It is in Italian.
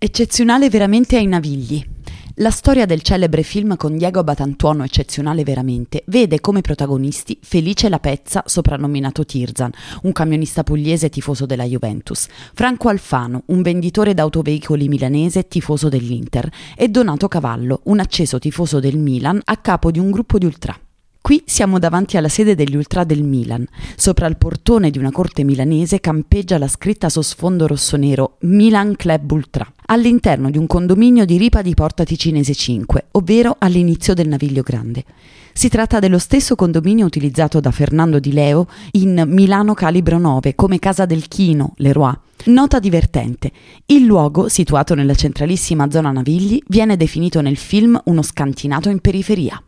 Eccezionale veramente ai Navigli. La storia del celebre film con Diego Batantuono eccezionale veramente vede come protagonisti Felice Lapezza, soprannominato Tirzan, un camionista pugliese tifoso della Juventus, Franco Alfano, un venditore d'autoveicoli milanese tifoso dell'Inter, e Donato Cavallo, un acceso tifoso del Milan a capo di un gruppo di ultra. Qui siamo davanti alla sede degli ultra del Milan. Sopra il portone di una corte milanese campeggia la scritta su sfondo rossonero Milan Club Ultra, all'interno di un condominio di Ripa di Porta Ticinese 5, ovvero all'inizio del Naviglio Grande. Si tratta dello stesso condominio utilizzato da Fernando Di Leo in Milano Calibro 9 come casa del Chino, Leroy. Nota divertente. Il luogo, situato nella centralissima zona Navigli, viene definito nel film uno scantinato in periferia.